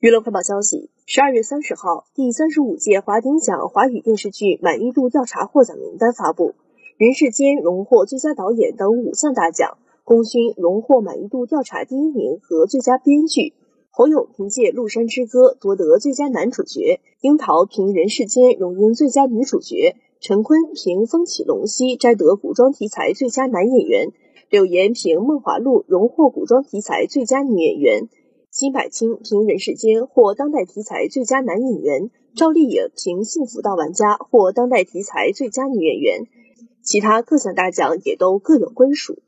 娱乐快报消息：十二月三十号，第三十五届华鼎奖华语电视剧满意度调查获奖名单发布，人世间荣获最佳导演等五项大奖，功勋荣获满意度调查第一名和最佳编剧。侯勇凭借《鹿山之歌》夺得最佳男主角，樱桃凭《人世间》荣膺最佳女主角，陈坤凭《风起龙溪》摘得古装题材最佳男演员，柳岩凭《梦华录》荣获古装题材最佳女演员。金百青凭《人世间》获当代题材最佳男演员，赵丽颖凭《幸福到玩家》获当代题材最佳女演员，其他各项大奖也都各有归属。